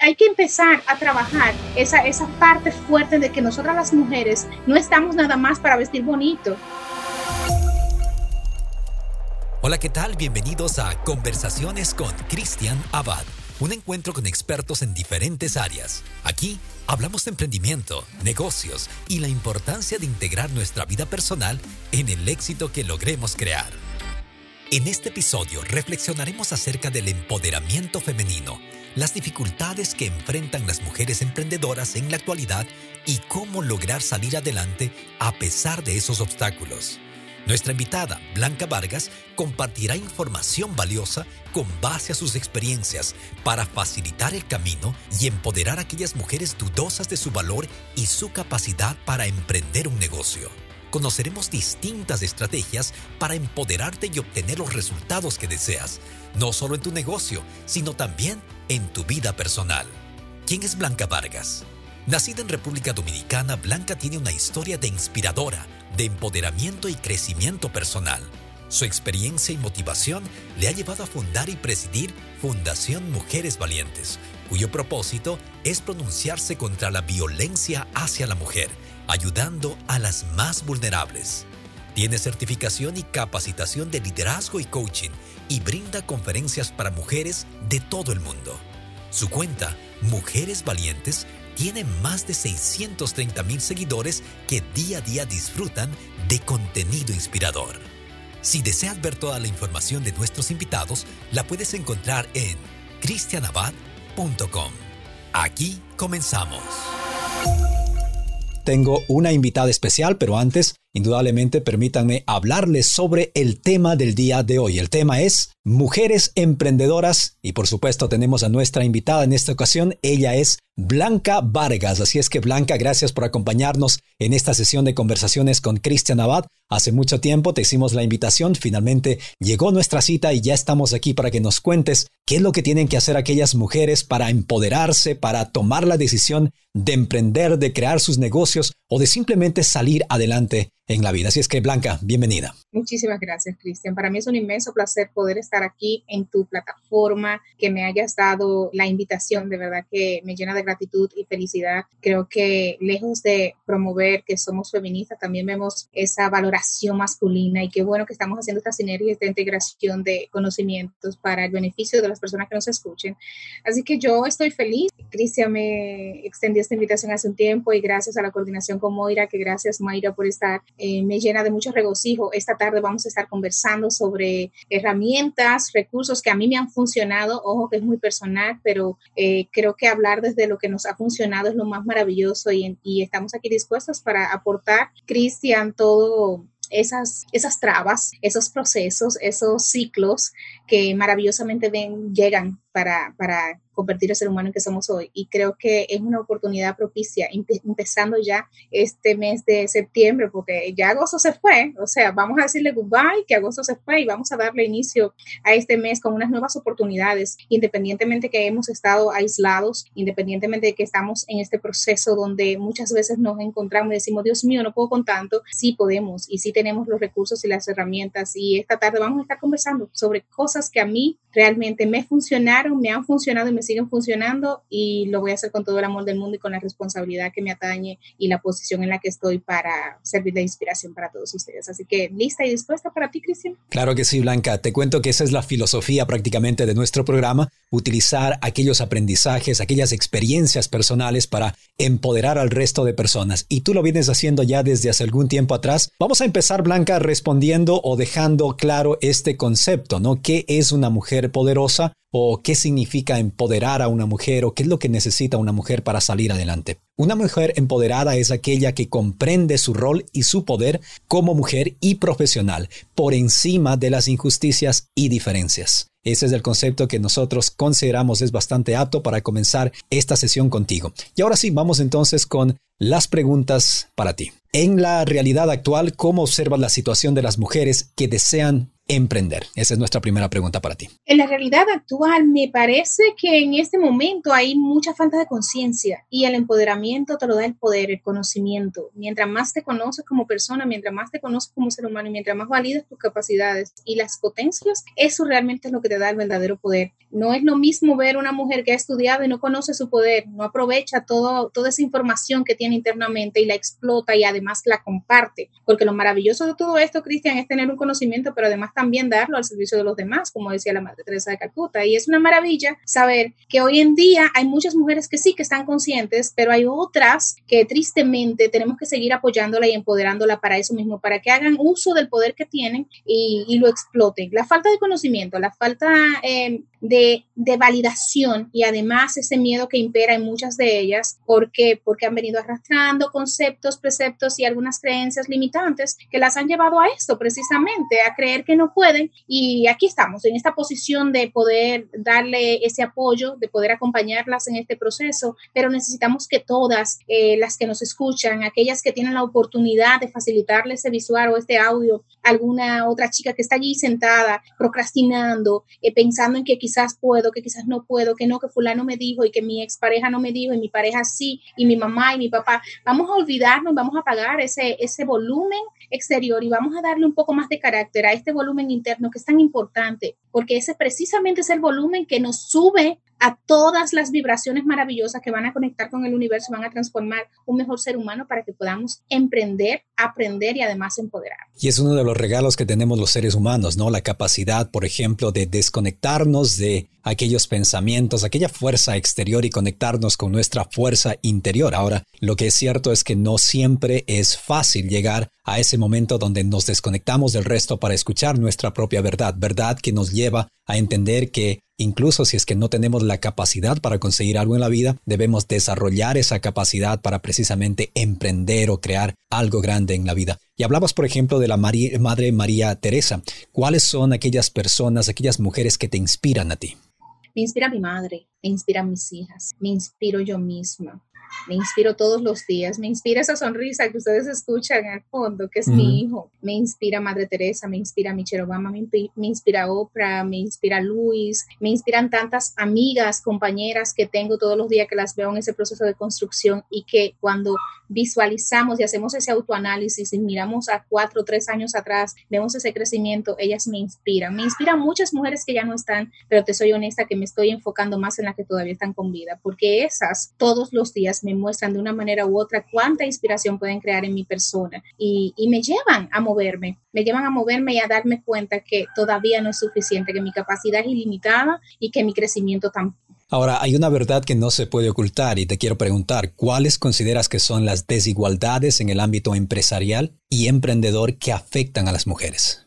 hay que empezar a trabajar esa, esa parte fuerte de que nosotras las mujeres no estamos nada más para vestir bonito. Hola, ¿qué tal? Bienvenidos a Conversaciones con Cristian Abad, un encuentro con expertos en diferentes áreas. Aquí hablamos de emprendimiento, negocios y la importancia de integrar nuestra vida personal en el éxito que logremos crear. En este episodio reflexionaremos acerca del empoderamiento femenino, las dificultades que enfrentan las mujeres emprendedoras en la actualidad y cómo lograr salir adelante a pesar de esos obstáculos. Nuestra invitada, Blanca Vargas, compartirá información valiosa con base a sus experiencias para facilitar el camino y empoderar a aquellas mujeres dudosas de su valor y su capacidad para emprender un negocio. Conoceremos distintas estrategias para empoderarte y obtener los resultados que deseas, no solo en tu negocio, sino también en tu vida personal. ¿Quién es Blanca Vargas? Nacida en República Dominicana, Blanca tiene una historia de inspiradora, de empoderamiento y crecimiento personal. Su experiencia y motivación le ha llevado a fundar y presidir Fundación Mujeres Valientes, cuyo propósito es pronunciarse contra la violencia hacia la mujer, ayudando a las más vulnerables. Tiene certificación y capacitación de liderazgo y coaching y brinda conferencias para mujeres de todo el mundo. Su cuenta, Mujeres Valientes, tiene más de 630 mil seguidores que día a día disfrutan de contenido inspirador. Si deseas ver toda la información de nuestros invitados, la puedes encontrar en cristianabad.com. Aquí comenzamos. Tengo una invitada especial, pero antes, indudablemente, permítanme hablarles sobre el tema del día de hoy. El tema es mujeres emprendedoras y por supuesto tenemos a nuestra invitada en esta ocasión. Ella es Blanca Vargas. Así es que Blanca, gracias por acompañarnos en esta sesión de conversaciones con Cristian Abad. Hace mucho tiempo te hicimos la invitación, finalmente llegó nuestra cita y ya estamos aquí para que nos cuentes qué es lo que tienen que hacer aquellas mujeres para empoderarse, para tomar la decisión de emprender, de crear sus negocios o de simplemente salir adelante en la vida. Así es que Blanca, bienvenida. Muchísimas gracias, Cristian. Para mí es un inmenso placer poder estar aquí en tu plataforma, que me hayas dado la invitación, de verdad que me llena de gratitud y felicidad. Creo que lejos de promover que somos feministas, también vemos esa valoración masculina y qué bueno que estamos haciendo esta sinergia, esta integración de conocimientos para el beneficio de las personas que nos escuchen. Así que yo estoy feliz. Cristian me extendió esta invitación hace un tiempo y gracias a la coordinación con Moira, que gracias Mayra por estar, eh, me llena de mucho regocijo. Esta tarde vamos a estar conversando sobre herramientas, recursos que a mí me han funcionado. Ojo que es muy personal, pero eh, creo que hablar desde lo que nos ha funcionado es lo más maravilloso y, y estamos aquí dispuestos para aportar, Cristian, todo esas, esas trabas, esos procesos, esos ciclos que maravillosamente ven, llegan para, para convertir el ser humano en que somos hoy. Y creo que es una oportunidad propicia, empezando ya este mes de septiembre, porque ya agosto se fue, o sea, vamos a decirle goodbye, que agosto se fue y vamos a darle inicio a este mes con unas nuevas oportunidades, independientemente que hemos estado aislados, independientemente de que estamos en este proceso donde muchas veces nos encontramos y decimos, Dios mío, no puedo con tanto, sí podemos y sí tenemos los recursos y las herramientas. Y esta tarde vamos a estar conversando sobre cosas que a mí realmente me funcionaron, me han funcionado y me siguen funcionando y lo voy a hacer con todo el amor del mundo y con la responsabilidad que me atañe y la posición en la que estoy para servir de inspiración para todos ustedes. Así que lista y dispuesta para ti, Cristian. Claro que sí, Blanca. Te cuento que esa es la filosofía prácticamente de nuestro programa, utilizar aquellos aprendizajes, aquellas experiencias personales para empoderar al resto de personas. Y tú lo vienes haciendo ya desde hace algún tiempo atrás. Vamos a empezar, Blanca, respondiendo o dejando claro este concepto, ¿no? ¿Qué es una mujer poderosa? O qué significa empoderar a una mujer o qué es lo que necesita una mujer para salir adelante. Una mujer empoderada es aquella que comprende su rol y su poder como mujer y profesional por encima de las injusticias y diferencias. Ese es el concepto que nosotros consideramos es bastante apto para comenzar esta sesión contigo. Y ahora sí, vamos entonces con las preguntas para ti. En la realidad actual, ¿cómo observas la situación de las mujeres que desean emprender? Esa es nuestra primera pregunta para ti. En la realidad actual me parece que en este momento hay mucha falta de conciencia y el empoderamiento te lo da el poder, el conocimiento. Mientras más te conoces como persona, mientras más te conoces como ser humano y mientras más validas tus capacidades y las potencias, eso realmente es lo que te da el verdadero poder. No es lo mismo ver una mujer que ha estudiado y no conoce su poder, no aprovecha todo, toda esa información que tiene internamente y la explota y además la comparte. Porque lo maravilloso de todo esto, Cristian, es tener un conocimiento, pero además también darlo al servicio de los demás, como decía la Madre Teresa de Calcuta. Y es una maravilla saber que hoy en día hay muchas mujeres que sí que están conscientes, pero hay otras que tristemente tenemos que seguir apoyándola y empoderándola para eso mismo, para que hagan uso del poder que tienen y, lo exploten. La falta de conocimiento, la falta eh, de, de, validación y además ese miedo que impera en muchas de ellas, porque porque han venido arrastrando conceptos, preceptos y algunas creencias limitantes que las han llevado a esto precisamente, a creer que no pueden. Y aquí estamos, en esta posición de poder darle ese apoyo, de poder acompañarlas en este proceso, pero necesitamos que todas eh, las que nos escuchan, aquellas que tienen la oportunidad de facilitarle ese visual o este audio, alguna otra chica que está allí sentada procrastinando, eh, pensando en que puedo, que quizás no puedo, que no, que fulano me dijo y que mi expareja no me dijo y mi pareja sí y mi mamá y mi papá. Vamos a olvidarnos, vamos a apagar ese, ese volumen exterior y vamos a darle un poco más de carácter a este volumen interno que es tan importante, porque ese precisamente es el volumen que nos sube a todas las vibraciones maravillosas que van a conectar con el universo, van a transformar un mejor ser humano para que podamos emprender, aprender y además empoderar. Y es uno de los regalos que tenemos los seres humanos, ¿no? La capacidad, por ejemplo, de desconectarnos de aquellos pensamientos, aquella fuerza exterior y conectarnos con nuestra fuerza interior. Ahora, lo que es cierto es que no siempre es fácil llegar a ese momento donde nos desconectamos del resto para escuchar nuestra propia verdad, verdad que nos lleva a entender que incluso si es que no tenemos la capacidad para conseguir algo en la vida, debemos desarrollar esa capacidad para precisamente emprender o crear algo grande en la vida. Y hablabas, por ejemplo, de la Madre María Teresa. ¿Cuáles son aquellas personas, aquellas mujeres que te inspiran a ti? Me inspira mi madre, me inspiran mis hijas, me inspiro yo misma, me inspiro todos los días, me inspira esa sonrisa que ustedes escuchan al fondo, que es mi hijo, me inspira Madre Teresa, me inspira Michelle Obama, me, me, inspira Oprah, me inspira Luis, me inspiran tantas amigas, compañeras que tengo todos los días que las veo en ese proceso de construcción y que cuando visualizamos y hacemos ese autoanálisis y miramos a cuatro o tres años atrás, vemos ese crecimiento, ellas me inspiran. Me inspiran muchas mujeres que ya no están, pero te soy honesta que me estoy enfocando más en las que todavía están con vida, porque esas todos los días me muestran de una manera u otra cuánta inspiración pueden crear en mi persona y, y me llevan a moverme, me llevan a moverme y a darme cuenta que todavía no es suficiente, que mi capacidad es ilimitada y que mi crecimiento tampoco Ahora, hay una verdad que no se puede ocultar y te quiero preguntar, ¿cuáles consideras que son las desigualdades en el ámbito empresarial y emprendedor que afectan a las mujeres?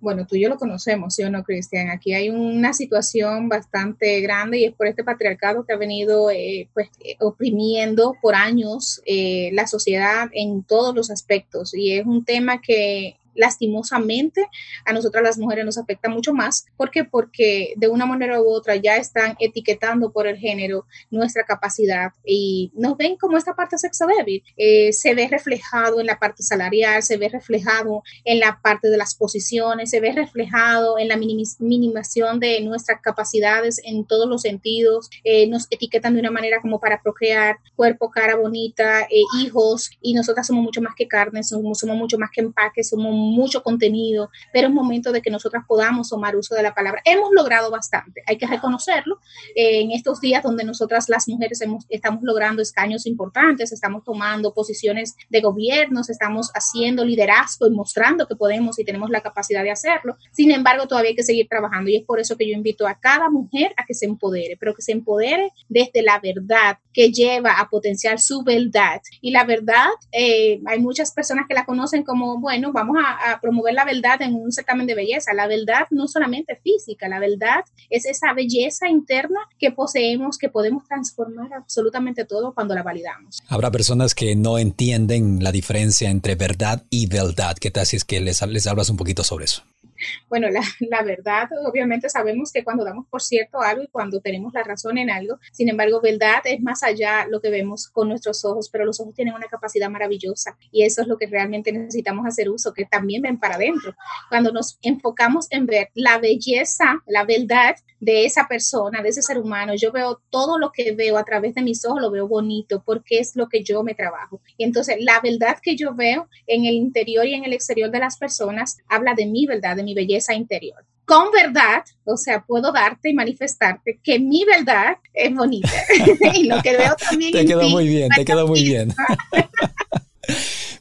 Bueno, tú y yo lo conocemos, ¿sí o no, Cristian? Aquí hay una situación bastante grande y es por este patriarcado que ha venido eh, pues, eh, oprimiendo por años eh, la sociedad en todos los aspectos y es un tema que lastimosamente a nosotras las mujeres nos afecta mucho más. ¿Por qué? Porque de una manera u otra ya están etiquetando por el género nuestra capacidad y nos ven como esta parte sexo débil. Eh, se ve reflejado en la parte salarial, se ve reflejado en la parte de las posiciones, se ve reflejado en la minimización de nuestras capacidades en todos los sentidos. Eh, nos etiquetan de una manera como para procrear cuerpo, cara bonita, eh, hijos y nosotras somos mucho más que carne, somos, somos mucho más que empaque, somos mucho contenido, pero es momento de que nosotras podamos tomar uso de la palabra. Hemos logrado bastante, hay que reconocerlo. Eh, en estos días donde nosotras las mujeres hemos, estamos logrando escaños importantes, estamos tomando posiciones de gobiernos, estamos haciendo liderazgo y mostrando que podemos y tenemos la capacidad de hacerlo. Sin embargo, todavía hay que seguir trabajando y es por eso que yo invito a cada mujer a que se empodere, pero que se empodere desde la verdad que lleva a potenciar su verdad. Y la verdad, eh, hay muchas personas que la conocen como, bueno, vamos a, a, promover la verdad en un certamen de belleza. La verdad no solamente física, la verdad es esa belleza interna que poseemos, que podemos transformar absolutamente todo cuando la validamos. Habrá personas que no entienden la diferencia entre verdad y verdad. ¿Qué tal si es que les, les hablas un poquito sobre eso? Bueno, la, verdad, obviamente sabemos que cuando damos por cierto algo y cuando tenemos la razón en algo, sin embargo, verdad es más allá lo que vemos con nuestros ojos, pero los ojos tienen una capacidad maravillosa y eso es lo que realmente necesitamos hacer uso, que también ven para adentro. Cuando nos enfocamos en ver la belleza, la verdad de esa persona, de ese ser humano, yo veo todo lo que veo a través de mis ojos, lo veo bonito porque es lo que yo me trabajo. Y entonces la verdad que yo veo en el interior y en el exterior de las personas habla de mi verdad, de mi belleza interior. Con verdad, o sea, puedo darte y manifestarte que mi verdad es bonita. y lo que veo también. Te quedó muy bien, te quedó muy bien.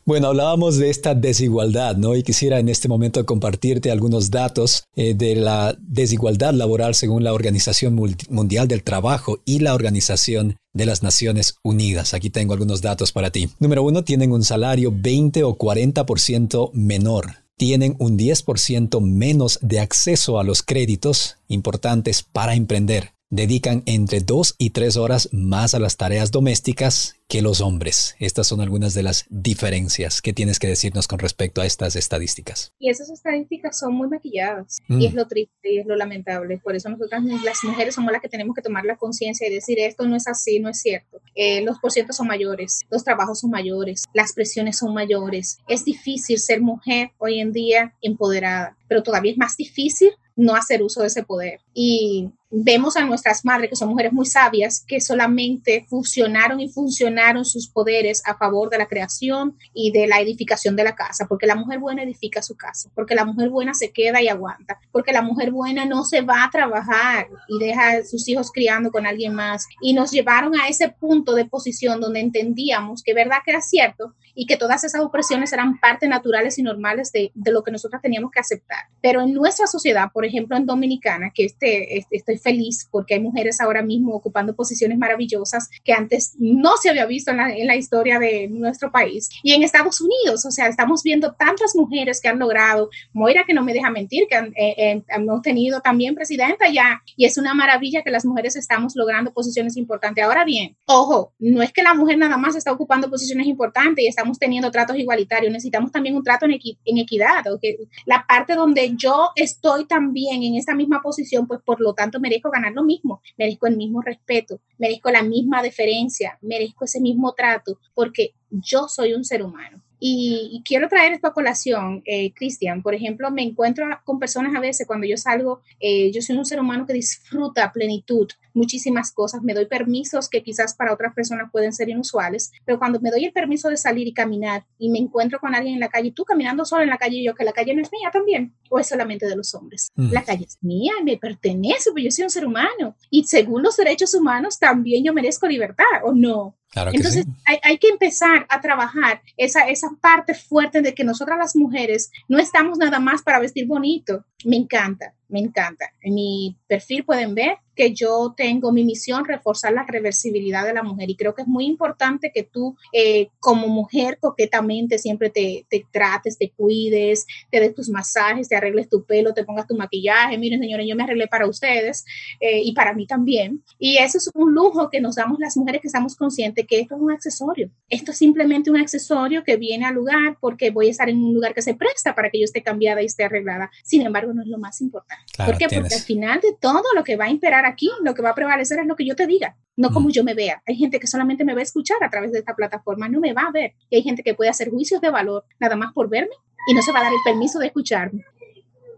Bueno, hablábamos de esta desigualdad, ¿no? Y quisiera en este momento compartirte algunos datos eh, de la desigualdad laboral según la Organización Mundial del Trabajo y la Organización de las Naciones Unidas. Aquí tengo algunos datos para ti. Número uno, tienen un salario 20 o 40% menor tienen un 10% menos de acceso a los créditos importantes para emprender dedican entre dos y tres horas más a las tareas domésticas que los hombres. Estas son algunas de las diferencias que tienes que decirnos con respecto a estas estadísticas. Y esas estadísticas son muy maquilladas y es mm. lo triste y es lo lamentable. Por eso nosotras las mujeres somos las que tenemos que tomar la conciencia y decir esto no es así, no es cierto. Eh, los porcientos son mayores, los trabajos son mayores, las presiones son mayores. Es difícil ser mujer hoy en día empoderada, pero todavía es más difícil no hacer uso de ese poder. Y vemos a nuestras madres, que son mujeres muy sabias, que solamente fusionaron y funcionaron sus poderes a favor de la creación y de la edificación de la casa, porque la mujer buena edifica su casa, porque la mujer buena se queda y aguanta, porque la mujer buena no se va a trabajar y deja a sus hijos criando con alguien más. Y nos llevaron a ese punto de posición donde entendíamos que verdad que era cierto y que todas esas opresiones eran parte naturales y normales de, de lo que nosotros teníamos que aceptar. Pero en nuestra sociedad, por ejemplo en Dominicana, que este, este, estoy feliz porque hay mujeres ahora mismo ocupando posiciones maravillosas que antes no se había visto en la, en la historia de nuestro país. Y en Estados Unidos, o sea, estamos viendo tantas mujeres que han logrado, Moira que no me deja mentir, que han, eh, eh, hemos tenido también presidenta ya, y es una maravilla que las mujeres estamos logrando posiciones importantes. Ahora bien, ojo, no es que la mujer nada más está ocupando posiciones importantes y estamos teniendo tratos igualitarios, necesitamos también un trato en, equidad, que la parte donde yo estoy también en esa misma posición, pues por lo tanto merezco ganar lo mismo, merezco el mismo respeto, merezco la misma deferencia, merezco ese mismo trato, porque yo soy un ser humano. Y, quiero traer esto a colación, eh, Cristian. Por ejemplo, me encuentro con personas a veces cuando yo salgo, eh, yo soy un ser humano que disfruta plenitud, muchísimas cosas, me doy permisos que quizás para otras personas pueden ser inusuales, pero cuando me doy el permiso de salir y caminar y me encuentro con alguien en la calle, tú caminando solo en la calle y yo que la calle no es mía también, o es solamente de los hombres. Mm. La calle es mía, me pertenece, porque yo soy un ser humano y según los derechos humanos también yo merezco libertad, ¿o no? Entonces hay, hay, que empezar a trabajar esa, esa parte fuerte de que nosotras las mujeres no estamos nada más para vestir bonito. Me encanta, me encanta. En mi perfil pueden ver que yo tengo mi misión reforzar la reversibilidad de la mujer y creo que es muy importante que tú eh, como mujer coquetamente siempre te, te, trates, te cuides, te des tus masajes, te arregles tu pelo, te pongas tu maquillaje. Miren, señores, yo me arreglé para ustedes eh, y para mí también. Y eso es un lujo que nos damos las mujeres que estamos conscientes que esto es un accesorio. Esto es simplemente un accesorio que viene al lugar porque voy a estar en un lugar que se presta para que yo esté cambiada y esté arreglada. Sin embargo, no es lo más importante. ¿Por qué? Porque al final de todo lo que va a imperar aquí, lo que va a prevalecer es lo que yo te diga, no como mm. yo me vea. Hay gente que solamente me va a escuchar a través de esta plataforma, no me va a ver. Y hay gente que puede hacer juicios de valor nada más por verme y no se va a dar el permiso de escucharme.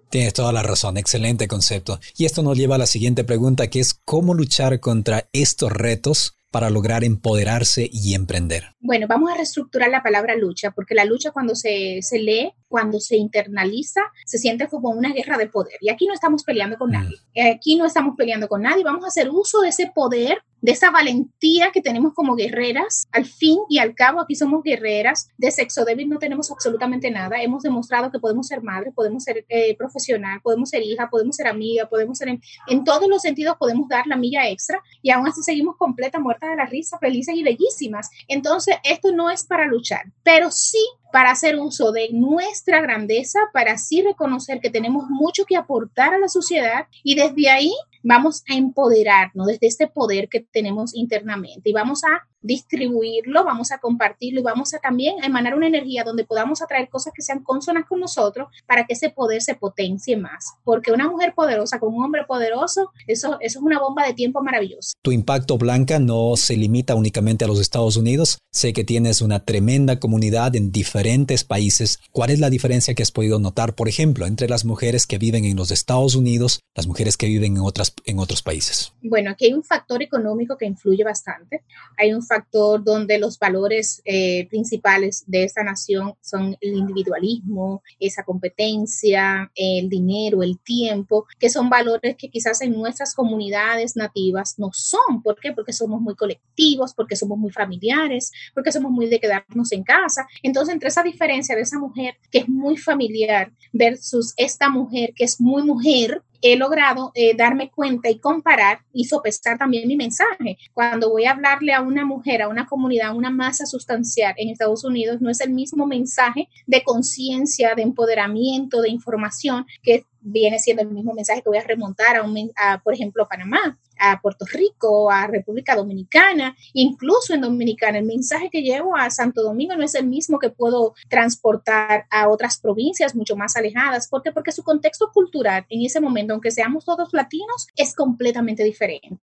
Tienes toda la razón, excelente concepto. Y esto nos lleva a la siguiente pregunta, que es cómo luchar contra estos retos para lograr empoderarse y emprender? Bueno, vamos a reestructurar la palabra lucha, porque la lucha cuando se, se lee, cuando se internaliza, se siente como una guerra de poder. Y aquí no estamos peleando con mm. nadie. Aquí no estamos peleando con nadie. Vamos a hacer uso de ese poder de esa valentía que tenemos como guerreras. Al fin y al cabo, aquí somos guerreras. De sexo débil no tenemos absolutamente nada. Hemos demostrado que podemos ser madre, podemos ser eh, profesional, podemos ser hija, podemos ser amiga, podemos ser en, todos los sentidos, podemos dar la milla extra y aún así seguimos completa, muerta de la risa, felices y bellísimas. Entonces, esto no es para luchar, pero sí para hacer uso de nuestra grandeza, para así reconocer que tenemos mucho que aportar a la sociedad y desde ahí vamos a empoderarnos desde este poder que tenemos internamente y vamos a distribuirlo, vamos a compartirlo y vamos a también emanar una energía donde podamos atraer cosas que sean consonas con nosotros para que ese poder se potencie más. Porque una mujer poderosa con un hombre poderoso, eso, eso es una bomba de tiempo maravillosa. Tu impacto, Blanca, no se limita únicamente a los Estados Unidos. Sé que tienes una tremenda comunidad en diferentes países. ¿Cuál es la diferencia que has podido notar, por ejemplo, entre las mujeres que viven en los Estados Unidos, las mujeres que viven en, otras, en otros países? Bueno, aquí hay un factor económico que influye bastante. Hay un factor donde los valores eh, principales de esta nación son el individualismo, esa competencia, el dinero, el tiempo, que son valores que quizás en nuestras comunidades nativas no son. ¿Por qué? Porque somos muy colectivos, porque somos muy familiares, porque somos muy de quedarnos en casa. Entonces, entre esa diferencia de esa mujer que es muy familiar versus esta mujer que es muy mujer, he logrado eh, darme cuenta y comparar y sopesar también mi mensaje. Cuando voy a hablarle a una mujer, a una comunidad, a una masa sustancial en Estados Unidos, no es el mismo mensaje de conciencia, de empoderamiento, de información que viene siendo el mismo mensaje que voy a remontar a, un, a por ejemplo, Panamá a Puerto Rico, a República Dominicana, incluso en Dominicana. El mensaje que llevo a Santo Domingo no es el mismo que puedo transportar a otras provincias mucho más alejadas. ¿Por qué? Porque su contexto cultural en ese momento, aunque seamos todos latinos, es completamente diferente.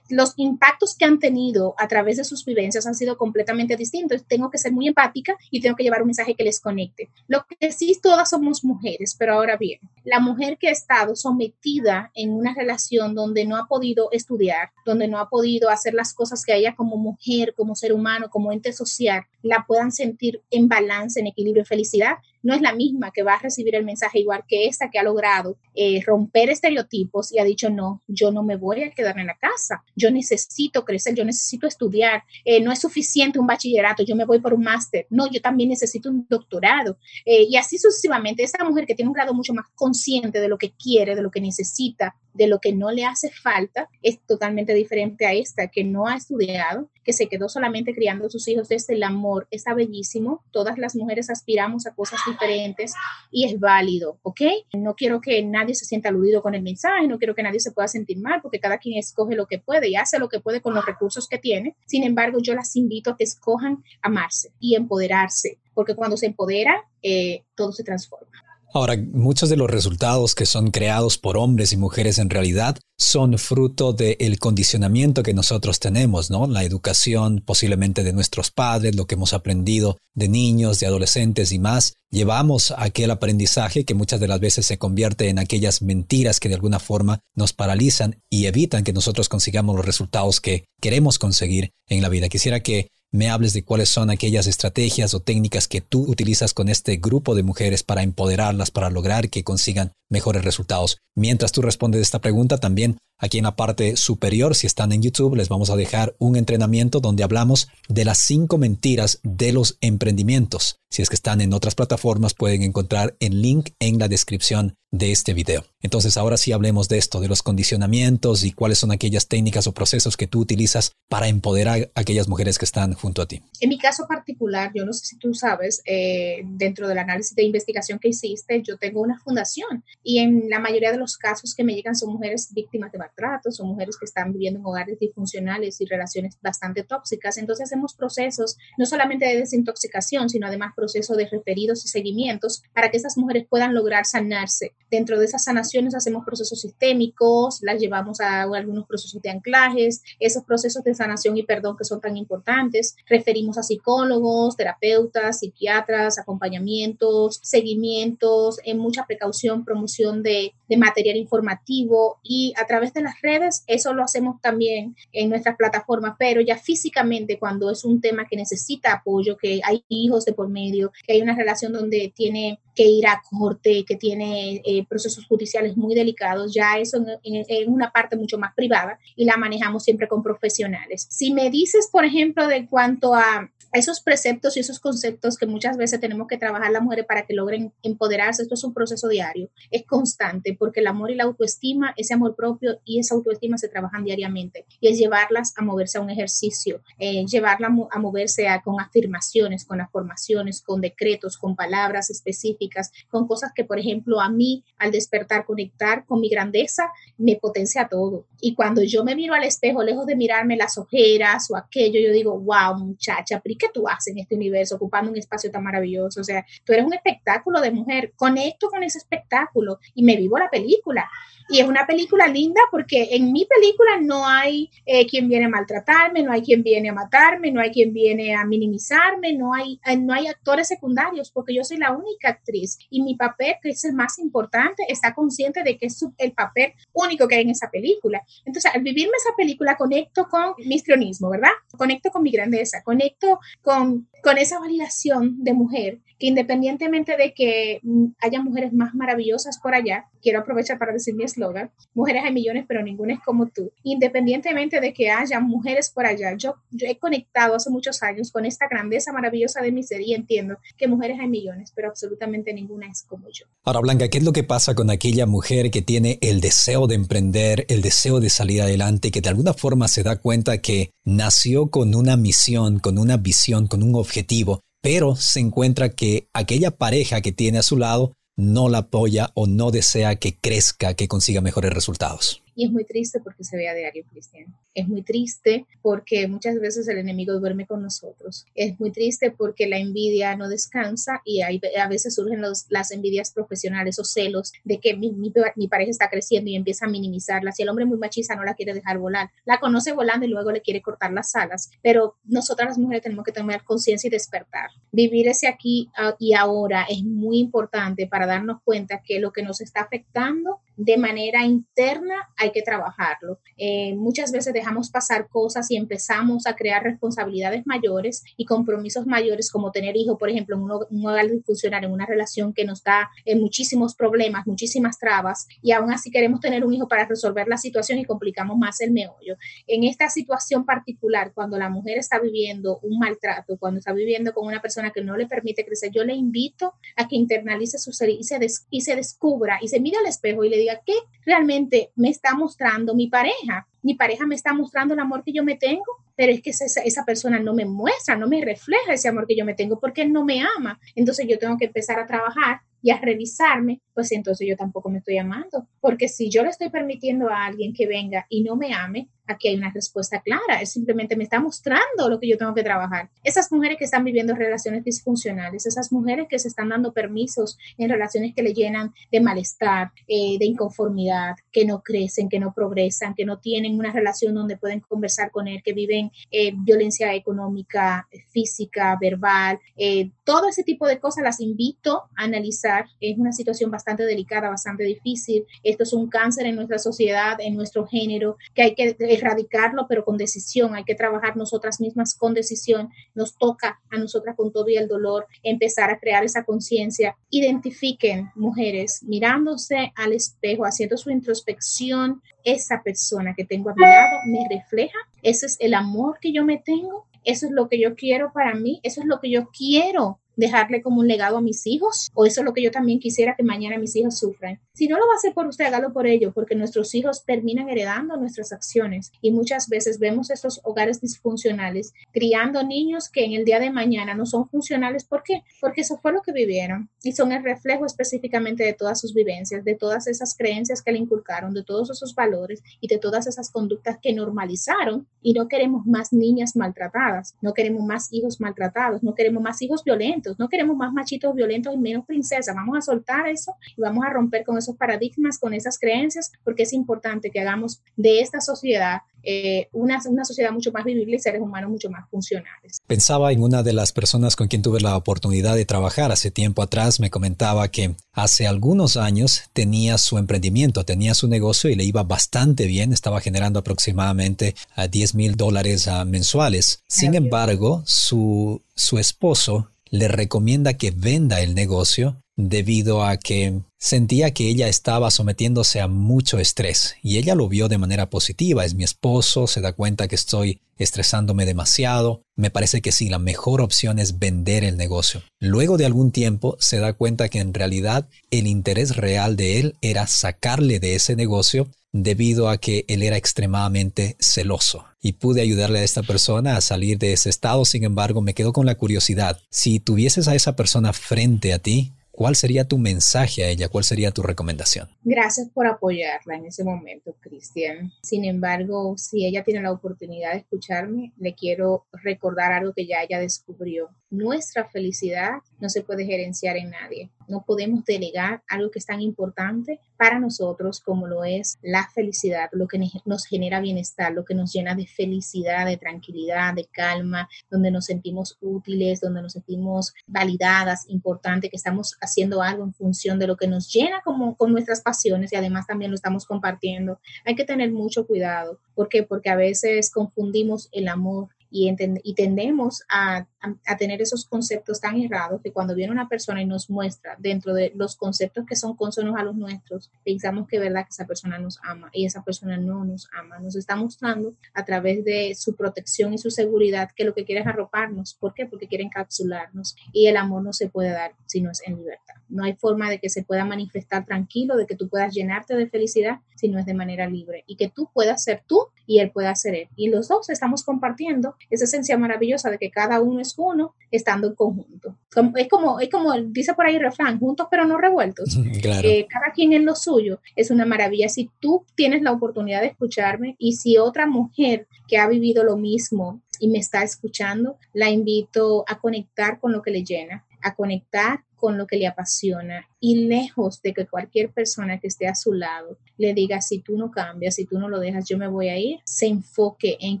Los impactos que han tenido a través de sus vivencias han sido completamente distintos. Tengo que ser muy empática y tengo que llevar un mensaje que les conecte. Lo que sí, todas somos mujeres, pero ahora bien, la mujer que ha estado sometida en una relación donde no ha podido estudiar, donde no ha podido hacer las cosas que ella como mujer, como ser humano, como ente social, la puedan sentir en balance, en equilibrio y felicidad, no es la misma que va a recibir el mensaje igual que esta que ha logrado eh, romper estereotipos y ha dicho, no, yo no me voy a quedar en la casa, yo necesito crecer, yo necesito estudiar, eh, no es suficiente un bachillerato, yo me voy por un máster, no, yo también necesito un doctorado. Eh, y así sucesivamente, esa mujer que tiene un grado mucho más consciente de lo que quiere, de lo que necesita, de lo que no le hace falta, es totalmente diferente a esta que no ha estudiado, que se quedó solamente criando a sus hijos desde el amor. Está bellísimo, todas las mujeres aspiramos a cosas diferentes y es válido, ¿ok? No quiero que nadie se sienta aludido con el mensaje, no quiero que nadie se pueda sentir mal, porque cada quien escoge lo que puede y hace lo que puede con los recursos que tiene. Sin embargo, yo las invito a que escojan amarse y empoderarse, porque cuando se empodera, eh, todo se transforma. Ahora, muchos de los resultados que son creados por hombres y mujeres en realidad son fruto del condicionamiento que nosotros tenemos, ¿no? La educación posiblemente de nuestros padres, lo que hemos aprendido de niños, de adolescentes y más. Llevamos aquel aprendizaje que muchas de las veces se convierte en aquellas mentiras que de alguna forma nos paralizan y evitan que nosotros consigamos los resultados que queremos conseguir en la vida. Quisiera que me hables de cuáles son aquellas estrategias o técnicas que tú utilizas con este grupo de mujeres para empoderarlas, para lograr que consigan mejores resultados. Mientras tú respondes esta pregunta, también aquí en la parte superior, si están en YouTube, les vamos a dejar un entrenamiento donde hablamos de las cinco mentiras de los emprendimientos. Si es que están en otras plataformas, pueden encontrar el link en la descripción de este video. Entonces, ahora sí hablemos de esto, de los condicionamientos y cuáles son aquellas técnicas o procesos que tú utilizas para empoderar a aquellas mujeres que están junto a ti. En mi caso particular, yo no sé si tú sabes, eh, dentro del análisis de investigación que hiciste, yo tengo una fundación y en la mayoría de los casos que me llegan son mujeres víctimas de maltrato, son mujeres que están viviendo en hogares disfuncionales y relaciones bastante tóxicas. Entonces hacemos procesos no solamente de desintoxicación, sino además procesos de referidos y seguimientos para que esas mujeres puedan lograr sanarse. Dentro de esas sanaciones hacemos procesos sistémicos, las llevamos a algunos procesos de anclajes, esos procesos de sanación y perdón que son tan importantes. Referimos a psicólogos, terapeutas, psiquiatras, acompañamientos, seguimientos, en mucha precaución, promoción de, material informativo y a través de las redes, eso lo hacemos también en nuestras plataformas, pero ya físicamente cuando es un tema que necesita apoyo, que hay hijos de por medio, que hay una relación donde tiene que ir a corte, que tiene eh, procesos judiciales muy delicados, ya eso en, en, una parte mucho más privada y la manejamos siempre con profesionales. Si me dices, por ejemplo, de cuanto a esos preceptos y esos conceptos que muchas veces tenemos que trabajar las mujeres para que logren empoderarse. Esto es un proceso diario, es constante, porque el amor y la autoestima, ese amor propio y esa autoestima se trabajan diariamente. Y es llevarlas a moverse a un ejercicio, eh, llevarlas a moverse con afirmaciones, con afirmaciones, con decretos, con palabras específicas, con cosas que, por ejemplo, a mí, al despertar, conectar con mi grandeza, me potencia todo. Y cuando yo me miro al espejo, lejos de mirarme las ojeras o aquello, yo digo, wow, muchacha, ¿qué tú haces en este universo ocupando un espacio tan maravilloso? O sea, tú eres un espectáculo de mujer, conecto con ese espectáculo y me vivo la película. Y es una película linda porque en mi película no hay eh, quien viene a maltratarme, no hay quien viene a matarme, no hay quien viene a minimizarme, no hay, eh, no hay actores secundarios porque yo soy la única actriz y mi papel, que es el más importante, está consciente de que es el papel único que hay en esa película. Entonces, al vivirme esa película, conecto con mi histrionismo, ¿verdad? Conecto con mi grandeza, conecto con, con esa validación de mujer que independientemente de que mm, haya mujeres más maravillosas por allá, quiero aprovechar para decir mi eslogan, mujeres hay millones, pero ninguna es como tú. Independientemente de que haya mujeres por allá, yo, yo he conectado hace muchos años con esta grandeza maravillosa de mi ser y entiendo que mujeres hay millones, pero absolutamente ninguna es como yo. Ahora, Blanca, ¿qué es lo que pasa con aquella mujer que tiene el deseo de emprender, el deseo de salir adelante, que de alguna forma se da cuenta que nació con una misión, con una visión, con un objetivo, pero se encuentra que aquella pareja que tiene a su lado no la apoya o no desea que crezca, que consiga mejores resultados. Y es muy triste porque se ve a diario, Cristian. Es muy triste porque muchas veces el enemigo duerme con nosotros. Es muy triste porque la envidia no descansa y hay, a veces surgen las envidias profesionales o celos de que mi, mi, pareja está creciendo y empieza a minimizarla. Si el hombre muy machista no la quiere dejar volar, la conoce volando y luego le quiere cortar las alas. Pero nosotras las mujeres tenemos que tomar conciencia y despertar. Vivir ese aquí y ahora es muy importante para darnos cuenta que lo que nos está afectando de manera interna hay que trabajarlo. Eh, muchas veces dejamos pasar cosas y empezamos a crear responsabilidades mayores y compromisos mayores como tener hijos, por ejemplo, en un, hogar disfuncional, en una relación que nos da eh, muchísimos problemas, muchísimas trabas y aún así queremos tener un hijo para resolver la situación y complicamos más el meollo. En esta situación particular, cuando la mujer está viviendo un maltrato, cuando está viviendo con una persona que no le permite crecer, yo le invito a que internalice su ser y se, y se descubra y se mire al espejo y le diga, qué realmente me está mostrando mi pareja. Mi pareja me está mostrando el amor que yo me tengo, pero es que esa, esa, persona no me muestra, no me refleja ese amor que yo me tengo porque él no me ama. Entonces yo tengo que empezar a trabajar y a revisarme, pues entonces yo tampoco me estoy amando. Porque si yo le estoy permitiendo a alguien que venga y no me ame, aquí hay una respuesta clara. Él simplemente me está mostrando lo que yo tengo que trabajar. Esas mujeres que están viviendo relaciones disfuncionales, esas mujeres que se están dando permisos en relaciones que le llenan de malestar, eh, de inconformidad, que no crecen, que no progresan, que no tienen una relación donde pueden conversar con él, que viven eh, violencia económica, física, verbal, eh, todo ese tipo de cosas las invito a analizar. Es una situación bastante delicada, bastante difícil. Esto es un cáncer en nuestra sociedad, en nuestro género, que hay que erradicarlo, pero con decisión. Hay que trabajar nosotras mismas con decisión. Nos toca a nosotras con todo y el dolor empezar a crear esa conciencia. Identifiquen, mujeres, mirándose al espejo, haciendo su introspección, esa persona que tengo a mi lado me refleja. Ese es el amor que yo me tengo. Eso es lo que yo quiero para mí. Eso es lo que yo quiero dejarle como un legado a mis hijos o eso es lo que yo también quisiera que mañana mis hijos sufran. Si no lo va a hacer por usted, hágalo por ello, porque nuestros hijos terminan heredando nuestras acciones y muchas veces vemos estos hogares disfuncionales criando niños que en el día de mañana no son funcionales. ¿Por qué? Porque eso fue lo que vivieron y son el reflejo específicamente de todas sus vivencias, de todas esas creencias que le inculcaron, de todos esos valores y de todas esas conductas que normalizaron y no queremos más niñas maltratadas, no queremos más hijos maltratados, no queremos más hijos violentos no queremos más machitos violentos y menos princesas. Vamos a soltar eso y vamos a romper con esos paradigmas, con esas creencias, porque es importante que hagamos de esta sociedad eh, una, una, sociedad mucho más vivible y seres humanos mucho más funcionales. Pensaba en una de las personas con quien tuve la oportunidad de trabajar hace tiempo atrás, me comentaba que hace algunos años tenía su emprendimiento, tenía su negocio y le iba bastante bien, estaba generando aproximadamente a 10 mil dólares ah, mensuales. Sin embargo, su, su esposo le recomienda que venda el negocio debido a que sentía que ella estaba sometiéndose a mucho estrés y ella lo vio de manera positiva. Es mi esposo, se da cuenta que estoy estresándome demasiado. Me parece que sí, la mejor opción es vender el negocio. Luego de algún tiempo se da cuenta que en realidad el interés real de él era sacarle de ese negocio debido a que él era extremadamente celoso. Y pude ayudarle a esta persona a salir de ese estado, sin embargo me quedo con la curiosidad. Si tuvieses a esa persona frente a ti, ¿Cuál sería tu mensaje a ella? ¿Cuál sería tu recomendación? Gracias por apoyarla en ese momento, Cristian. Sin embargo, si ella tiene la oportunidad de escucharme, le quiero recordar algo que ya ella descubrió. Nuestra felicidad no se puede gerenciar en nadie. No podemos delegar algo que es tan importante para nosotros como lo es la felicidad, lo que nos genera bienestar, lo que nos llena de felicidad, de tranquilidad, de calma, donde nos sentimos útiles, donde nos sentimos validadas, importante, que estamos haciendo algo en función de lo que nos llena como con nuestras pasiones y además también lo estamos compartiendo. Hay que tener mucho cuidado. ¿Por qué? Porque a veces confundimos el amor y, y tendemos a, a, tener esos conceptos tan errados que cuando viene una persona y nos muestra dentro de los conceptos que son consonos a los nuestros, pensamos que verdad que esa persona nos ama y esa persona no nos ama. Nos está mostrando a través de su protección y su seguridad que lo que quiere es arroparnos. ¿Por qué? Porque quiere encapsularnos y el amor no se puede dar si no es en libertad. No hay forma de que se pueda manifestar tranquilo, de que tú puedas llenarte de felicidad si no es de manera libre y que tú puedas ser tú y él pueda ser él. Y los dos estamos compartiendo esa esencia maravillosa de que cada uno es uno estando en conjunto. es como, es como dice por ahí el refrán, juntos pero no revueltos. Eh, cada quien en lo suyo. Es una maravilla. Si tú tienes la oportunidad de escucharme y si otra mujer que ha vivido lo mismo y me está escuchando, la invito a conectar con lo que le llena, a conectar con lo que le apasiona y lejos de que cualquier persona que esté a su lado le diga, si tú no cambias, si tú no lo dejas, yo me voy a ir, se enfoque en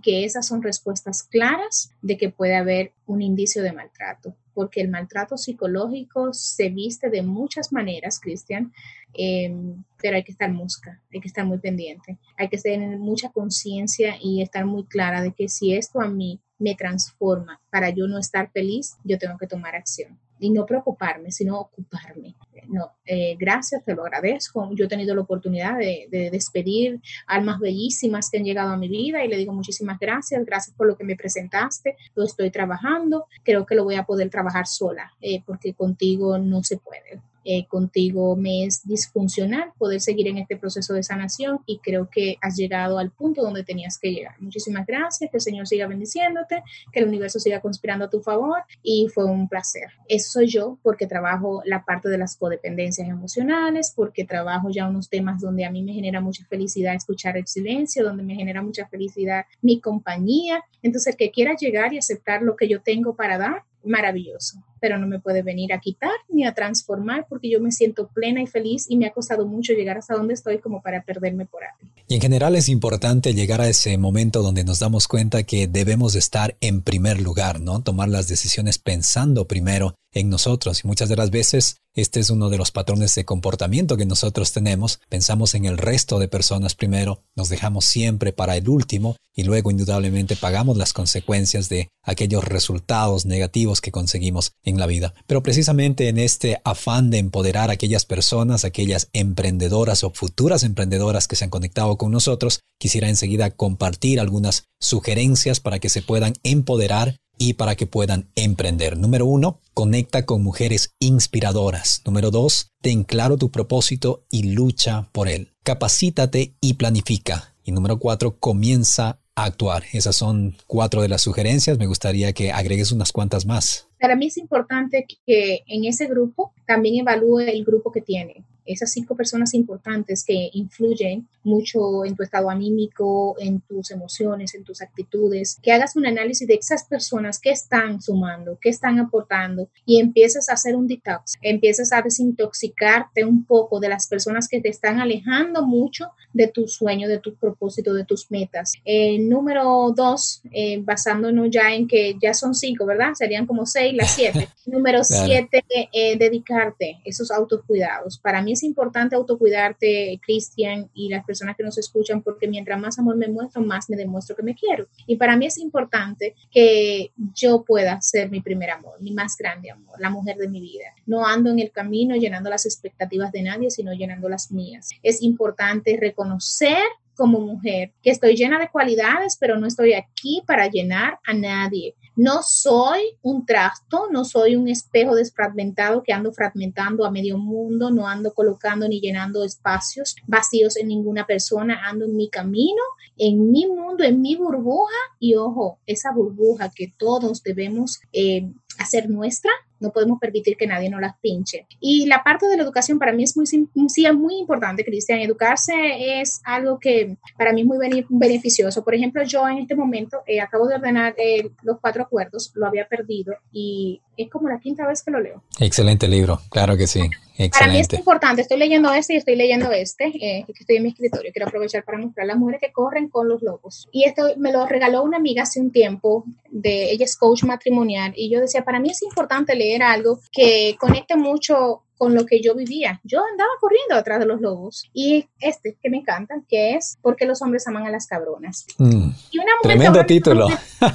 que esas son respuestas claras de que puede haber un indicio de maltrato, porque el maltrato psicológico se viste de muchas maneras, Cristian, em, pero hay que estar musca, hay que estar muy pendiente, hay que tener mucha conciencia y estar muy clara de que si esto a mí me transforma para yo no estar feliz, yo tengo que tomar acción y no preocuparme, sino ocuparme. No, eh, gracias, te lo agradezco. Yo he tenido la oportunidad de, despedir almas bellísimas que han llegado a mi vida y le digo muchísimas gracias, gracias por lo que me presentaste, lo estoy trabajando, creo que lo voy a poder trabajar sola, eh, porque contigo no se puede. Eh, contigo me es disfuncional poder seguir en este proceso de sanación y creo que has llegado al punto donde tenías que llegar. Muchísimas gracias, que el Señor siga bendiciéndote, que el universo siga conspirando a tu favor y fue un placer. Eso soy yo porque trabajo la parte de las codependencias emocionales, porque trabajo ya unos temas donde a mí me genera mucha felicidad escuchar el silencio, donde me genera mucha felicidad mi compañía. Entonces, que quiera llegar y aceptar lo que yo tengo para dar, maravilloso, pero no me puede venir a quitar ni a transformar porque yo me siento plena y feliz y me ha costado mucho llegar hasta donde estoy como para perderme por ahí. Y en general es importante llegar a ese momento donde nos damos cuenta que debemos estar en primer lugar, ¿no? Tomar las decisiones pensando primero en nosotros y muchas de las veces este es uno de los patrones de comportamiento que nosotros tenemos. Pensamos en el resto de personas primero, nos dejamos siempre para el último y luego indudablemente pagamos las consecuencias de aquellos resultados negativos que conseguimos en la vida. Pero precisamente en este afán de empoderar a aquellas personas, aquellas emprendedoras o futuras emprendedoras que se han conectado con nosotros, quisiera enseguida compartir algunas sugerencias para que se puedan empoderar y para que puedan emprender. Número uno, conecta con mujeres inspiradoras. Número dos, ten claro tu propósito y lucha por él. Capacítate y planifica. Y número cuatro, comienza a actuar. Esas son cuatro de las sugerencias. Me gustaría que agregues unas cuantas más. Para mí es importante que en ese grupo también evalúe el grupo que tiene esas cinco personas importantes que influyen mucho en tu estado anímico, en tus emociones, en tus actitudes, que hagas un análisis de esas personas que están sumando, que están aportando y empieces a hacer un detox, empieces a desintoxicarte un poco de las personas que te están alejando mucho de tu sueño, de tu propósito, de tus metas. Eh, número dos, eh, basándonos ya en que ya son cinco, ¿verdad? Serían como seis, las siete. número siete, eh, dedicarte esos autocuidados. Para mí es importante autocuidarte, Cristian, y las personas que nos escuchan, porque mientras más amor me muestro, más me demuestro que me quiero. Y para mí es importante que yo pueda ser mi primer amor, mi más grande amor, la mujer de mi vida. No ando en el camino llenando las expectativas de nadie, sino llenando las mías. Es importante reconocer como mujer, que estoy llena de cualidades, pero no estoy aquí para llenar a nadie. No soy un trasto, no soy un espejo desfragmentado que ando fragmentando a medio mundo, no ando colocando ni llenando espacios vacíos en ninguna persona, ando en mi camino, en mi mundo, en mi burbuja y ojo, esa burbuja que todos debemos eh, hacer nuestra, no podemos permitir que nadie nos las pinche. Y la parte de la educación para mí es muy, sí, es muy importante, Cristian. Educarse es algo que para mí es muy beneficioso. Por ejemplo, yo en este momento eh, acabo de ordenar eh, los cuatro acuerdos, lo había perdido y es como la quinta vez que lo leo. Excelente libro, claro que sí. Excelente. Para mí es importante, estoy leyendo este y estoy leyendo este, eh, que estoy en mi escritorio, quiero aprovechar para mostrar las mujeres que corren con los lobos. Y esto me lo regaló una amiga hace un tiempo, de ella es coach matrimonial, y yo decía, para mí es importante leer algo que conecte mucho con lo que yo vivía. Yo andaba corriendo detrás de los lobos. Y este que me encanta, que es porque los hombres aman a las cabronas. Mm, y una mujer tremendo título.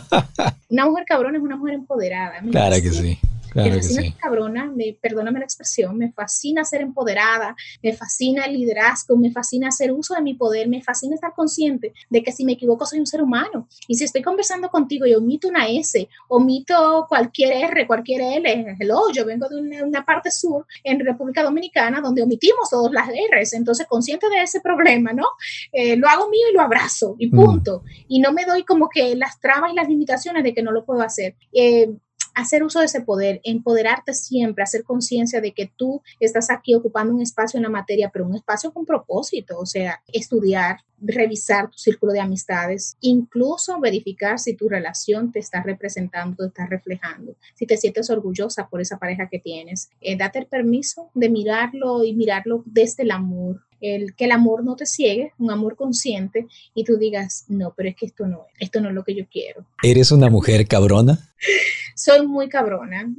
Una mujer cabrona es una mujer empoderada. Claro que sí. Claro me fascina cabrona, me, perdóname la expresión, me fascina ser empoderada, me fascina el liderazgo, me fascina hacer uso de mi poder, me fascina estar consciente de que si me equivoco soy un ser humano. Y si estoy conversando contigo y omito una S, omito cualquier R, cualquier L, hello, yo vengo de una, parte sur en República Dominicana donde omitimos todas las R's, entonces consciente de ese problema, ¿no? Eh, lo hago mío y lo abrazo y mm. punto. Y no me doy como que las trabas y las limitaciones de que no lo puedo hacer. Eh, hacer uso de ese poder, empoderarte siempre, hacer conciencia de que tú estás aquí ocupando un espacio en la materia, pero un espacio con propósito, o sea, estudiar, revisar tu círculo de amistades, incluso verificar si tu relación te está representando, te está reflejando, si te sientes orgullosa por esa pareja que tienes. Eh, date el permiso de mirarlo y mirarlo desde el amor, el, que el amor no te ciegue, un amor consciente y tú digas, no, pero es que esto no es, esto no es lo que yo quiero. ¿Eres una mujer cabrona? Soy muy cabrona.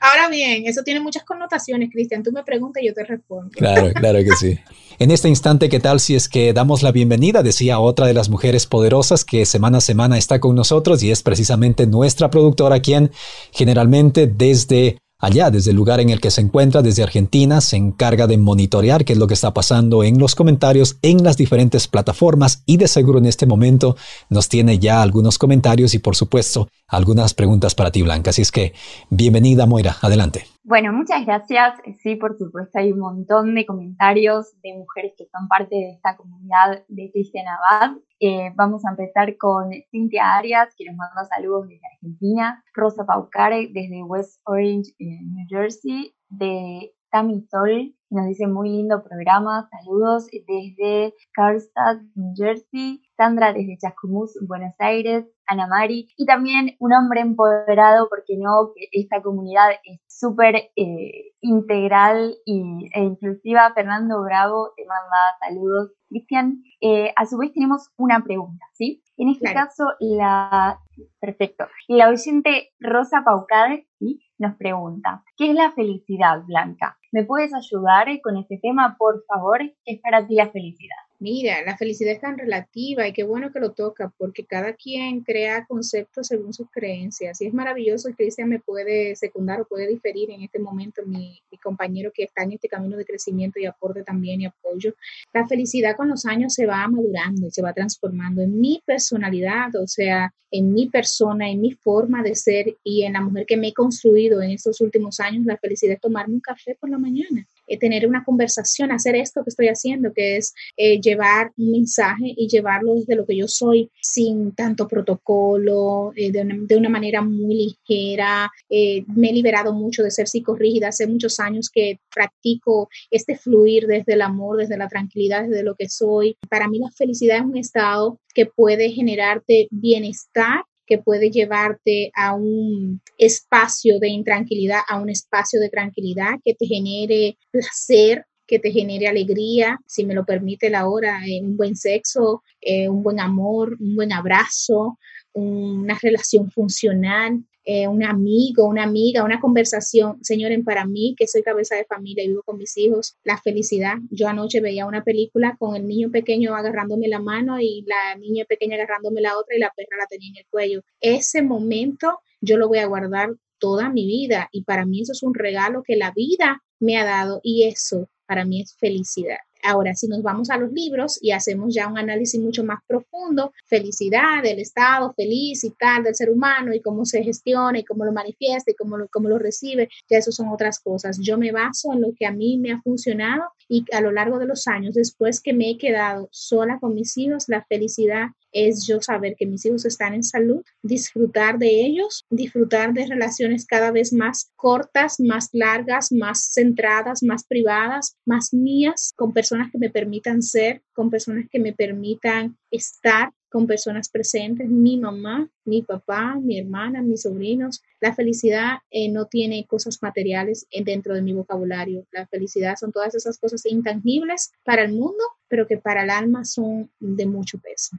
Ahora bien, eso tiene muchas connotaciones, Cristian. Tú me preguntas y yo te respondo. Claro, claro que sí. En este instante, ¿qué tal si es que damos la bienvenida? Decía otra de las mujeres poderosas que semana a semana está con nosotros y es precisamente nuestra productora quien generalmente desde allá, desde el lugar en el que se encuentra, desde Argentina, se encarga de monitorear qué es lo que está pasando en los comentarios en las diferentes plataformas y de seguro en este momento nos tiene ya algunos comentarios y por supuesto algunas preguntas para ti, Blanca. Así es que bienvenida, Moira, adelante. Bueno, muchas gracias. Sí, por supuesto, hay un montón de comentarios de mujeres que son parte de esta comunidad de Cristian Abad. Eh, vamos a empezar con Cintia Arias, que nos manda saludos desde Argentina, Rosa Paucare desde West Orange, New Jersey, de Tami Sol, nos dice muy lindo programa, saludos desde Karlstad, New Jersey, Sandra desde Chascomús, Buenos Aires, Ana Mari, y también un hombre empoderado, porque no, que esta comunidad es súper eh, integral y, e inclusiva. Fernando Bravo te manda saludos. Cristian, eh, a su vez tenemos una pregunta, ¿sí? En este caso, la... Perfecto. La oyente Rosa Paucade ¿sí? nos pregunta, ¿qué es la felicidad, Blanca? ¿Me puedes ayudar con este tema, por favor? ¿Qué es para ti la felicidad? Mira, la felicidad es tan relativa y qué bueno que lo toca porque cada quien crea conceptos según sus creencias y es maravilloso y Cristian me puede secundar o puede diferir en este momento, mi, mi, compañero que está en este camino de crecimiento y aporte también y apoyo. La felicidad con los años se va madurando y se va transformando en mi personalidad, o sea, en mi persona, en mi forma de ser y en la mujer que me he construido en estos últimos años. La felicidad es tomarme un café por la mañana, es tener una conversación, hacer esto que estoy haciendo, que es eh, llevar un mensaje y llevarlo desde lo que yo soy, sin tanto protocolo, eh, de, una, manera muy ligera. Eh, me he liberado mucho de ser psicorrígida. Hace muchos años que practico este fluir desde el amor, desde la tranquilidad, desde lo que soy. Para mí la felicidad es un estado que puede generarte bienestar que puede llevarte a un espacio de intranquilidad, a un espacio de tranquilidad que te genere placer, que te genere alegría, si me lo permite la hora, eh, un buen sexo, eh, un buen amor, un buen abrazo, una relación funcional. Eh, un amigo, una amiga, una conversación. Señores, para mí, que soy cabeza de familia y vivo con mis hijos, la felicidad. Yo anoche veía una película con el niño pequeño agarrándome la mano y la niña pequeña agarrándome la otra y la perra la tenía en el cuello. Ese momento yo lo voy a guardar toda mi vida y para mí eso es un regalo que la vida me ha dado y eso para mí es felicidad. Ahora, si nos vamos a los libros y hacemos ya un análisis mucho más profundo, felicidad, del estado feliz y tal del ser humano y cómo se gestiona y cómo lo manifiesta y cómo lo, cómo lo recibe, ya eso son otras cosas. Yo me baso en lo que a mí me ha funcionado y a lo largo de los años, después que me he quedado sola con mis hijos, la felicidad es yo saber que mis hijos están en salud, disfrutar de ellos, disfrutar de relaciones cada vez más cortas, más largas, más centradas, más privadas, más mías, con personas que me permitan ser, con personas que me permitan estar con personas presentes, mi mamá, mi papá, mi hermana, mis sobrinos. La felicidad eh, no tiene cosas materiales dentro de mi vocabulario. La felicidad son todas esas cosas intangibles para el mundo, pero que para el alma son de mucho peso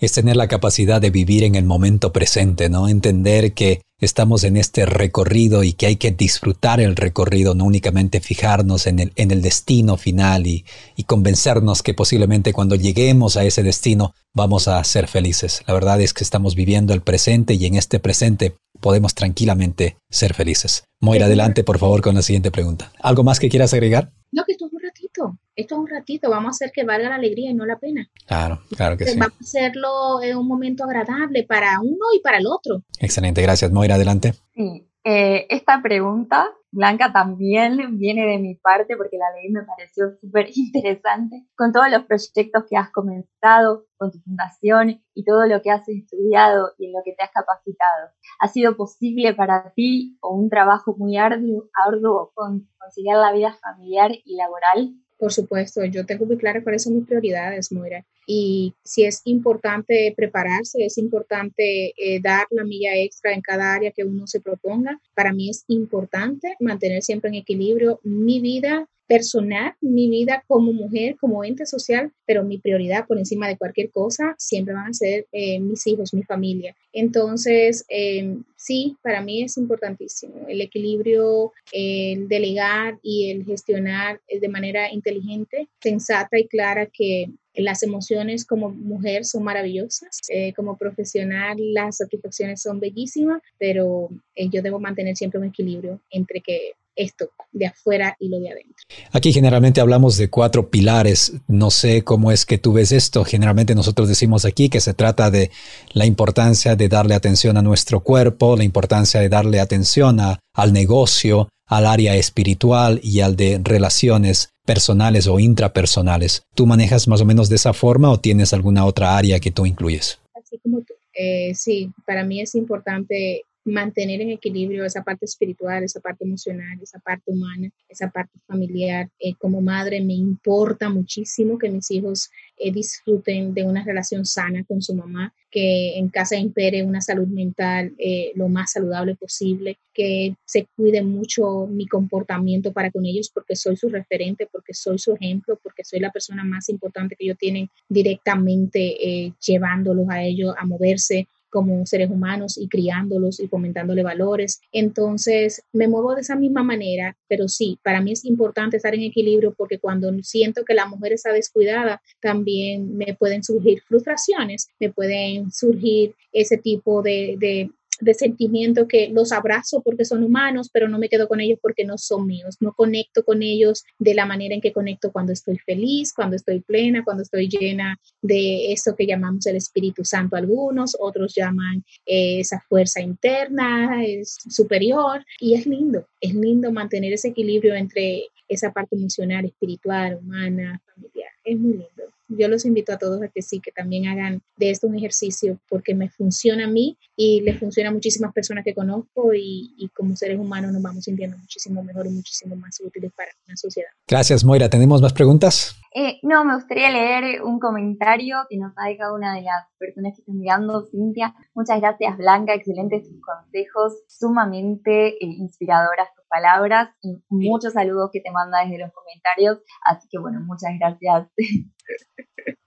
es tener la capacidad de vivir en el momento presente, ¿no? Entender que estamos en este recorrido y que hay que disfrutar el recorrido, no únicamente fijarnos en el, en el destino final y, y convencernos que posiblemente cuando lleguemos a ese destino vamos a ser felices. La verdad es que estamos viviendo el presente y en este presente podemos tranquilamente ser felices. Moira, adelante por favor con la siguiente pregunta. ¿Algo más que quieras agregar? No, que esto es un ratito, esto es un ratito, vamos a hacer que valga la alegría y no la pena. Claro, claro que sí. Vamos a hacerlo en un momento agradable para uno y para el otro. Excelente, gracias. Moira, adelante. Sí, eh, esta pregunta, Blanca, también viene de mi parte porque la ley me pareció súper interesante. Con todos los proyectos que has comenzado, con tu fundación y todo lo que has estudiado y en lo que te has capacitado, ¿ha sido posible para ti o un trabajo muy arduo, arduo con conciliar la vida familiar y laboral? Por supuesto, yo tengo muy claro cuáles son mis prioridades, Moira. Y si es importante prepararse, es importante eh, dar la milla extra en cada área que uno se proponga. Para mí es importante mantener siempre en equilibrio mi vida personal, mi vida como mujer, como ente social, pero mi prioridad por encima de cualquier cosa siempre van a ser eh, mis hijos, mi familia. Entonces, em, sí, para mí es importantísimo el equilibrio, el delegar y el gestionar de manera inteligente, sensata y clara que las emociones como mujer son maravillosas, eh, como profesional las satisfacciones son bellísimas, pero eh, yo debo mantener siempre un equilibrio entre que esto de afuera y lo de adentro. Aquí generalmente hablamos de cuatro pilares. No sé cómo es que tú ves esto. Generalmente nosotros decimos aquí que se trata de la importancia de darle atención a nuestro cuerpo, la importancia de darle atención al negocio, al área espiritual y al de relaciones personales o intrapersonales. ¿Tú manejas más o menos de esa forma o tienes alguna otra área que tú incluyes? Así como. Eh, sí, para mí es importante mantener en equilibrio esa parte espiritual, esa parte emocional, esa parte humana, esa parte familiar. Eh, como madre me importa muchísimo que mis hijos eh, disfruten de una relación sana con su mamá, que en casa impere una salud mental eh, lo más saludable posible, que se cuide mucho mi comportamiento para con ellos porque soy su referente, porque soy su ejemplo, porque soy la persona más importante que ellos tienen directamente llevándolos a ellos a moverse como seres humanos y criándolos y fomentándole valores. Entonces, me muevo de esa misma manera, pero sí, para mí es importante estar en equilibrio porque cuando siento que la mujer está descuidada, también me pueden surgir frustraciones, me pueden surgir ese tipo de, de de sentimiento que los abrazo porque son humanos, pero no me quedo con ellos porque no son míos. No conecto con ellos de la manera en que conecto cuando estoy feliz, cuando estoy plena, cuando estoy llena de eso que llamamos el Espíritu Santo algunos, otros llaman eh, esa fuerza interna, es superior. Y es lindo, es lindo mantener ese equilibrio entre esa parte emocional, espiritual, humana, familiar. Es muy lindo yo los invito a todos a que sí, que también hagan de esto un ejercicio porque me funciona a mí y le funciona a muchísimas personas que conozco y, como seres humanos nos vamos sintiendo muchísimo mejor y muchísimo más útiles para una sociedad. Gracias, Moira. ¿Tenemos más preguntas? Eh, no, me gustaría leer un comentario que nos ha cada una de las personas que están mirando. Cintia, muchas gracias, Blanca. Excelentes tus consejos, sumamente eh, inspiradoras tus palabras y muchos saludos que te manda desde los comentarios. Así que, bueno, muchas gracias.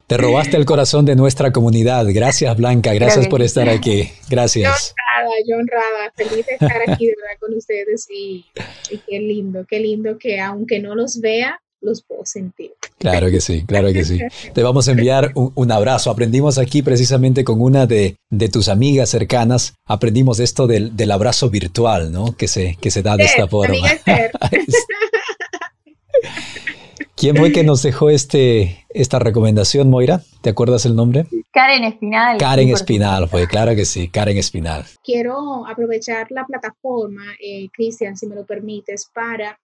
Te robaste el corazón de nuestra comunidad. Gracias, Blanca. Gracias por estar aquí. Gracias. honrada, yo honrada, feliz de estar aquí de verdad con ustedes y, y qué lindo, qué lindo que aunque no los vea, los puedo sentir. Claro que sí, claro que sí. Te vamos a enviar un, abrazo. Aprendimos aquí precisamente con una de, tus amigas cercanas, aprendimos esto del, abrazo virtual, ¿no? Que se, que se da de esta forma. ¿Quién fue que nos dejó este, esta recomendación, Moira? ¿Te acuerdas el nombre? Karen Espinal. Karen Espinal, fue, claro que sí, Karen Espinal. Quiero aprovechar la plataforma, eh, Cristian, si me lo permites, para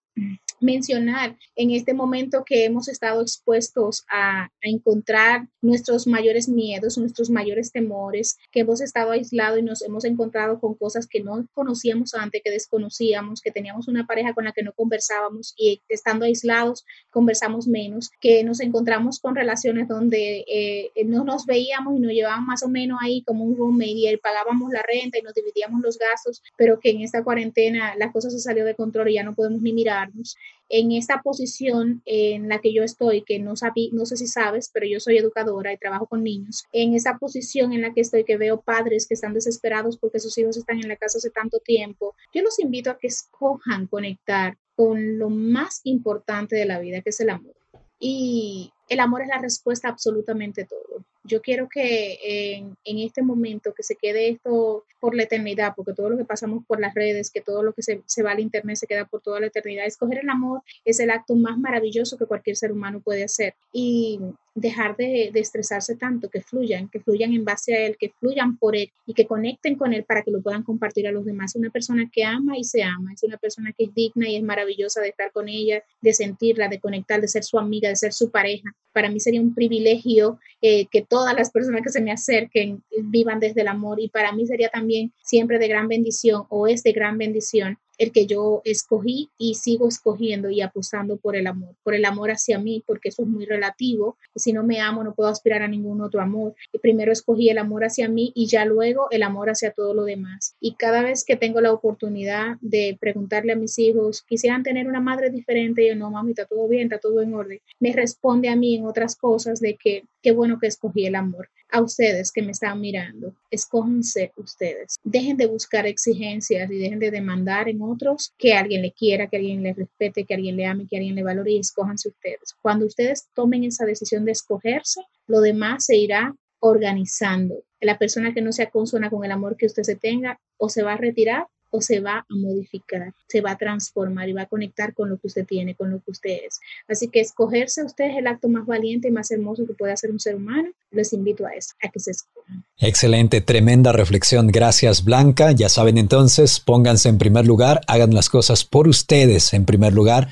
mencionar en este momento que hemos estado expuestos a, encontrar nuestros mayores miedos, nuestros mayores temores, que hemos estado aislados y nos hemos encontrado con cosas que no conocíamos antes, que desconocíamos, que teníamos una pareja con la que no conversábamos y estando aislados conversamos menos, que nos encontramos con relaciones donde eh, no nos veíamos y nos llevaban más o menos ahí como un roommate y pagábamos la renta y nos dividíamos los gastos, pero que en esta cuarentena la cosa se salió de control y ya no podemos ni mirarnos en esta posición en la que yo estoy, que no, no sé si sabes, pero yo soy educadora y trabajo con niños, en esa posición en la que estoy, que veo padres que están desesperados porque sus hijos están en la casa hace tanto tiempo, yo los invito a que escojan conectar con lo más importante de la vida, que es el amor. Y el amor es la respuesta a absolutamente todo. Yo quiero que en, en, este momento que se quede esto por la eternidad, porque todo lo que pasamos por las redes, que todo lo que se, se va al internet se queda por toda la eternidad. Escoger el amor es el acto más maravilloso que cualquier ser humano puede hacer. Y dejar de, estresarse tanto, que fluyan, que fluyan en base a él, que fluyan por él y que conecten con él para que lo puedan compartir a los demás. Una persona que ama y se ama, es una persona que es digna y es maravillosa de estar con ella, de sentirla, de conectar, de ser su amiga, de ser su pareja. Para mí sería un privilegio eh, que todas las personas que se me acerquen vivan desde el amor y para mí sería también siempre de gran bendición o es de gran bendición el que yo escogí y sigo escogiendo y apostando por el amor, por el amor hacia mí, porque eso es muy relativo. Si no me amo, no puedo aspirar a ningún otro amor. Primero escogí el amor hacia mí y ya luego el amor hacia todo lo demás. Y cada vez que tengo la oportunidad de preguntarle a mis hijos, quisieran tener una madre diferente, y yo no, mami, está todo bien, está todo en orden. Me responde a mí en otras cosas de que qué bueno que escogí el amor a ustedes que me están mirando, escójanse ustedes. Dejen de buscar exigencias y dejen de demandar en otros que alguien le quiera, que alguien le respete, que alguien le ame, que alguien le valore y escójanse ustedes. Cuando ustedes tomen esa decisión de escogerse, lo demás se irá organizando. La persona que no sea consona con el amor que usted se tenga o se va a retirar o se va a modificar, se va a transformar y va a conectar con lo que usted tiene, con lo que usted es. Así que escogerse a usted es el acto más valiente y más hermoso que puede hacer un ser humano. Les invito a eso, a que se escojan. Excelente, tremenda reflexión. Gracias, Blanca. Ya saben entonces, pónganse en primer lugar, hagan las cosas por ustedes en primer lugar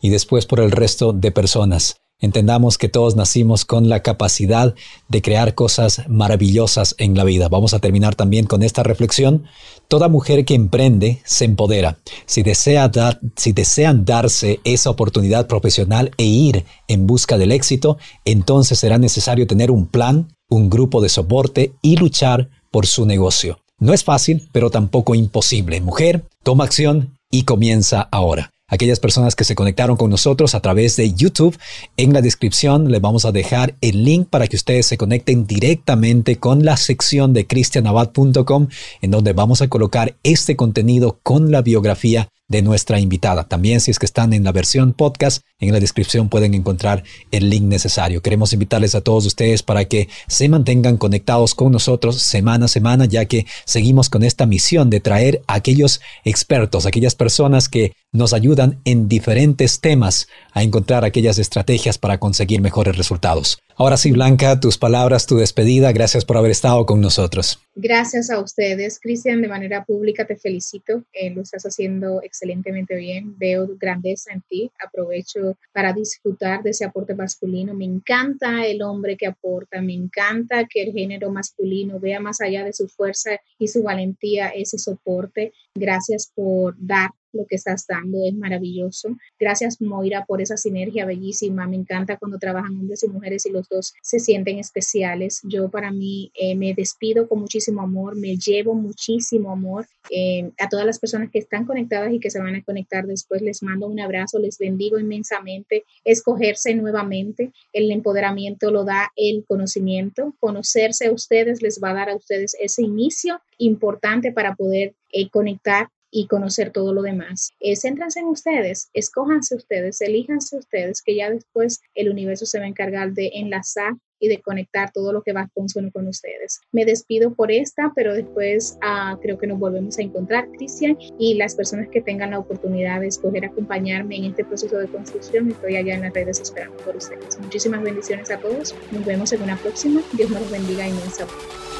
y después por el resto de personas. Entendamos que todos nacimos con la capacidad de crear cosas maravillosas en la vida. Vamos a terminar también con esta reflexión. Toda mujer que emprende se empodera. Si, desea dar, si desean darse esa oportunidad profesional e ir en busca del éxito, entonces será necesario tener un plan, un grupo de soporte y luchar por su negocio. No es fácil, pero tampoco imposible. Mujer, toma acción y comienza ahora aquellas personas que se conectaron con nosotros a través de YouTube. En la descripción les vamos a dejar el link para que ustedes se conecten directamente con la sección de cristianabad.com en donde vamos a colocar este contenido con la biografía de nuestra invitada. También si es que están en la versión podcast, en la descripción pueden encontrar el link necesario. Queremos invitarles a todos ustedes para que se mantengan conectados con nosotros semana a semana, ya que seguimos con esta misión de traer a aquellos expertos, aquellas personas que nos ayudan en diferentes temas a encontrar aquellas estrategias para conseguir mejores resultados. Ahora sí, Blanca, tus palabras, tu despedida. Gracias por haber estado con nosotros. Gracias a ustedes, Cristian. De manera pública te felicito. Eh, lo estás haciendo excelentemente bien. Veo grandeza en ti. Aprovecho para disfrutar de ese aporte masculino. Me encanta el hombre que aporta. Me encanta que el género masculino vea más allá de su fuerza y su valentía ese soporte. Gracias por dar lo que estás dando, es maravilloso. Gracias Moira por esa sinergia bellísima. Me encanta cuando trabajan hombres y mujeres y los dos se sienten especiales. Yo para mí eh, me despido con muchísimo amor, me llevo muchísimo amor eh, a todas las personas que están conectadas y que se van a conectar después. Les mando un abrazo, les bendigo inmensamente. Escogerse nuevamente, el empoderamiento lo da el conocimiento. Conocerse a ustedes les va a dar a ustedes ese inicio importante para poder eh, conectar y conocer todo lo demás. Eh, céntrense en ustedes, escójanse ustedes, elíjanse ustedes, que ya después el universo se va a encargar de enlazar y de conectar todo lo que va a consono con ustedes. Me despido por esta, pero después ah, creo que nos volvemos a encontrar, Cristian, y las personas que tengan la oportunidad de escoger acompañarme en este proceso de construcción, estoy allá en las redes esperando por ustedes. Muchísimas bendiciones a todos. Nos vemos en una próxima. Dios nos bendiga inmensamente.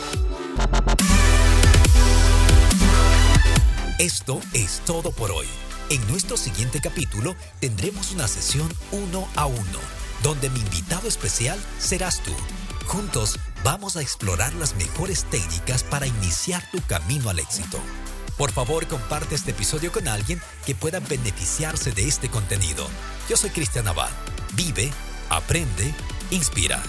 Esto es todo por hoy. En nuestro siguiente capítulo tendremos una sesión uno a uno, donde mi invitado especial serás tú. Juntos vamos a explorar las mejores técnicas para iniciar tu camino al éxito. Por favor, comparte este episodio con alguien que pueda beneficiarse de este contenido. Yo soy Cristian Abad. Vive, aprende, inspira.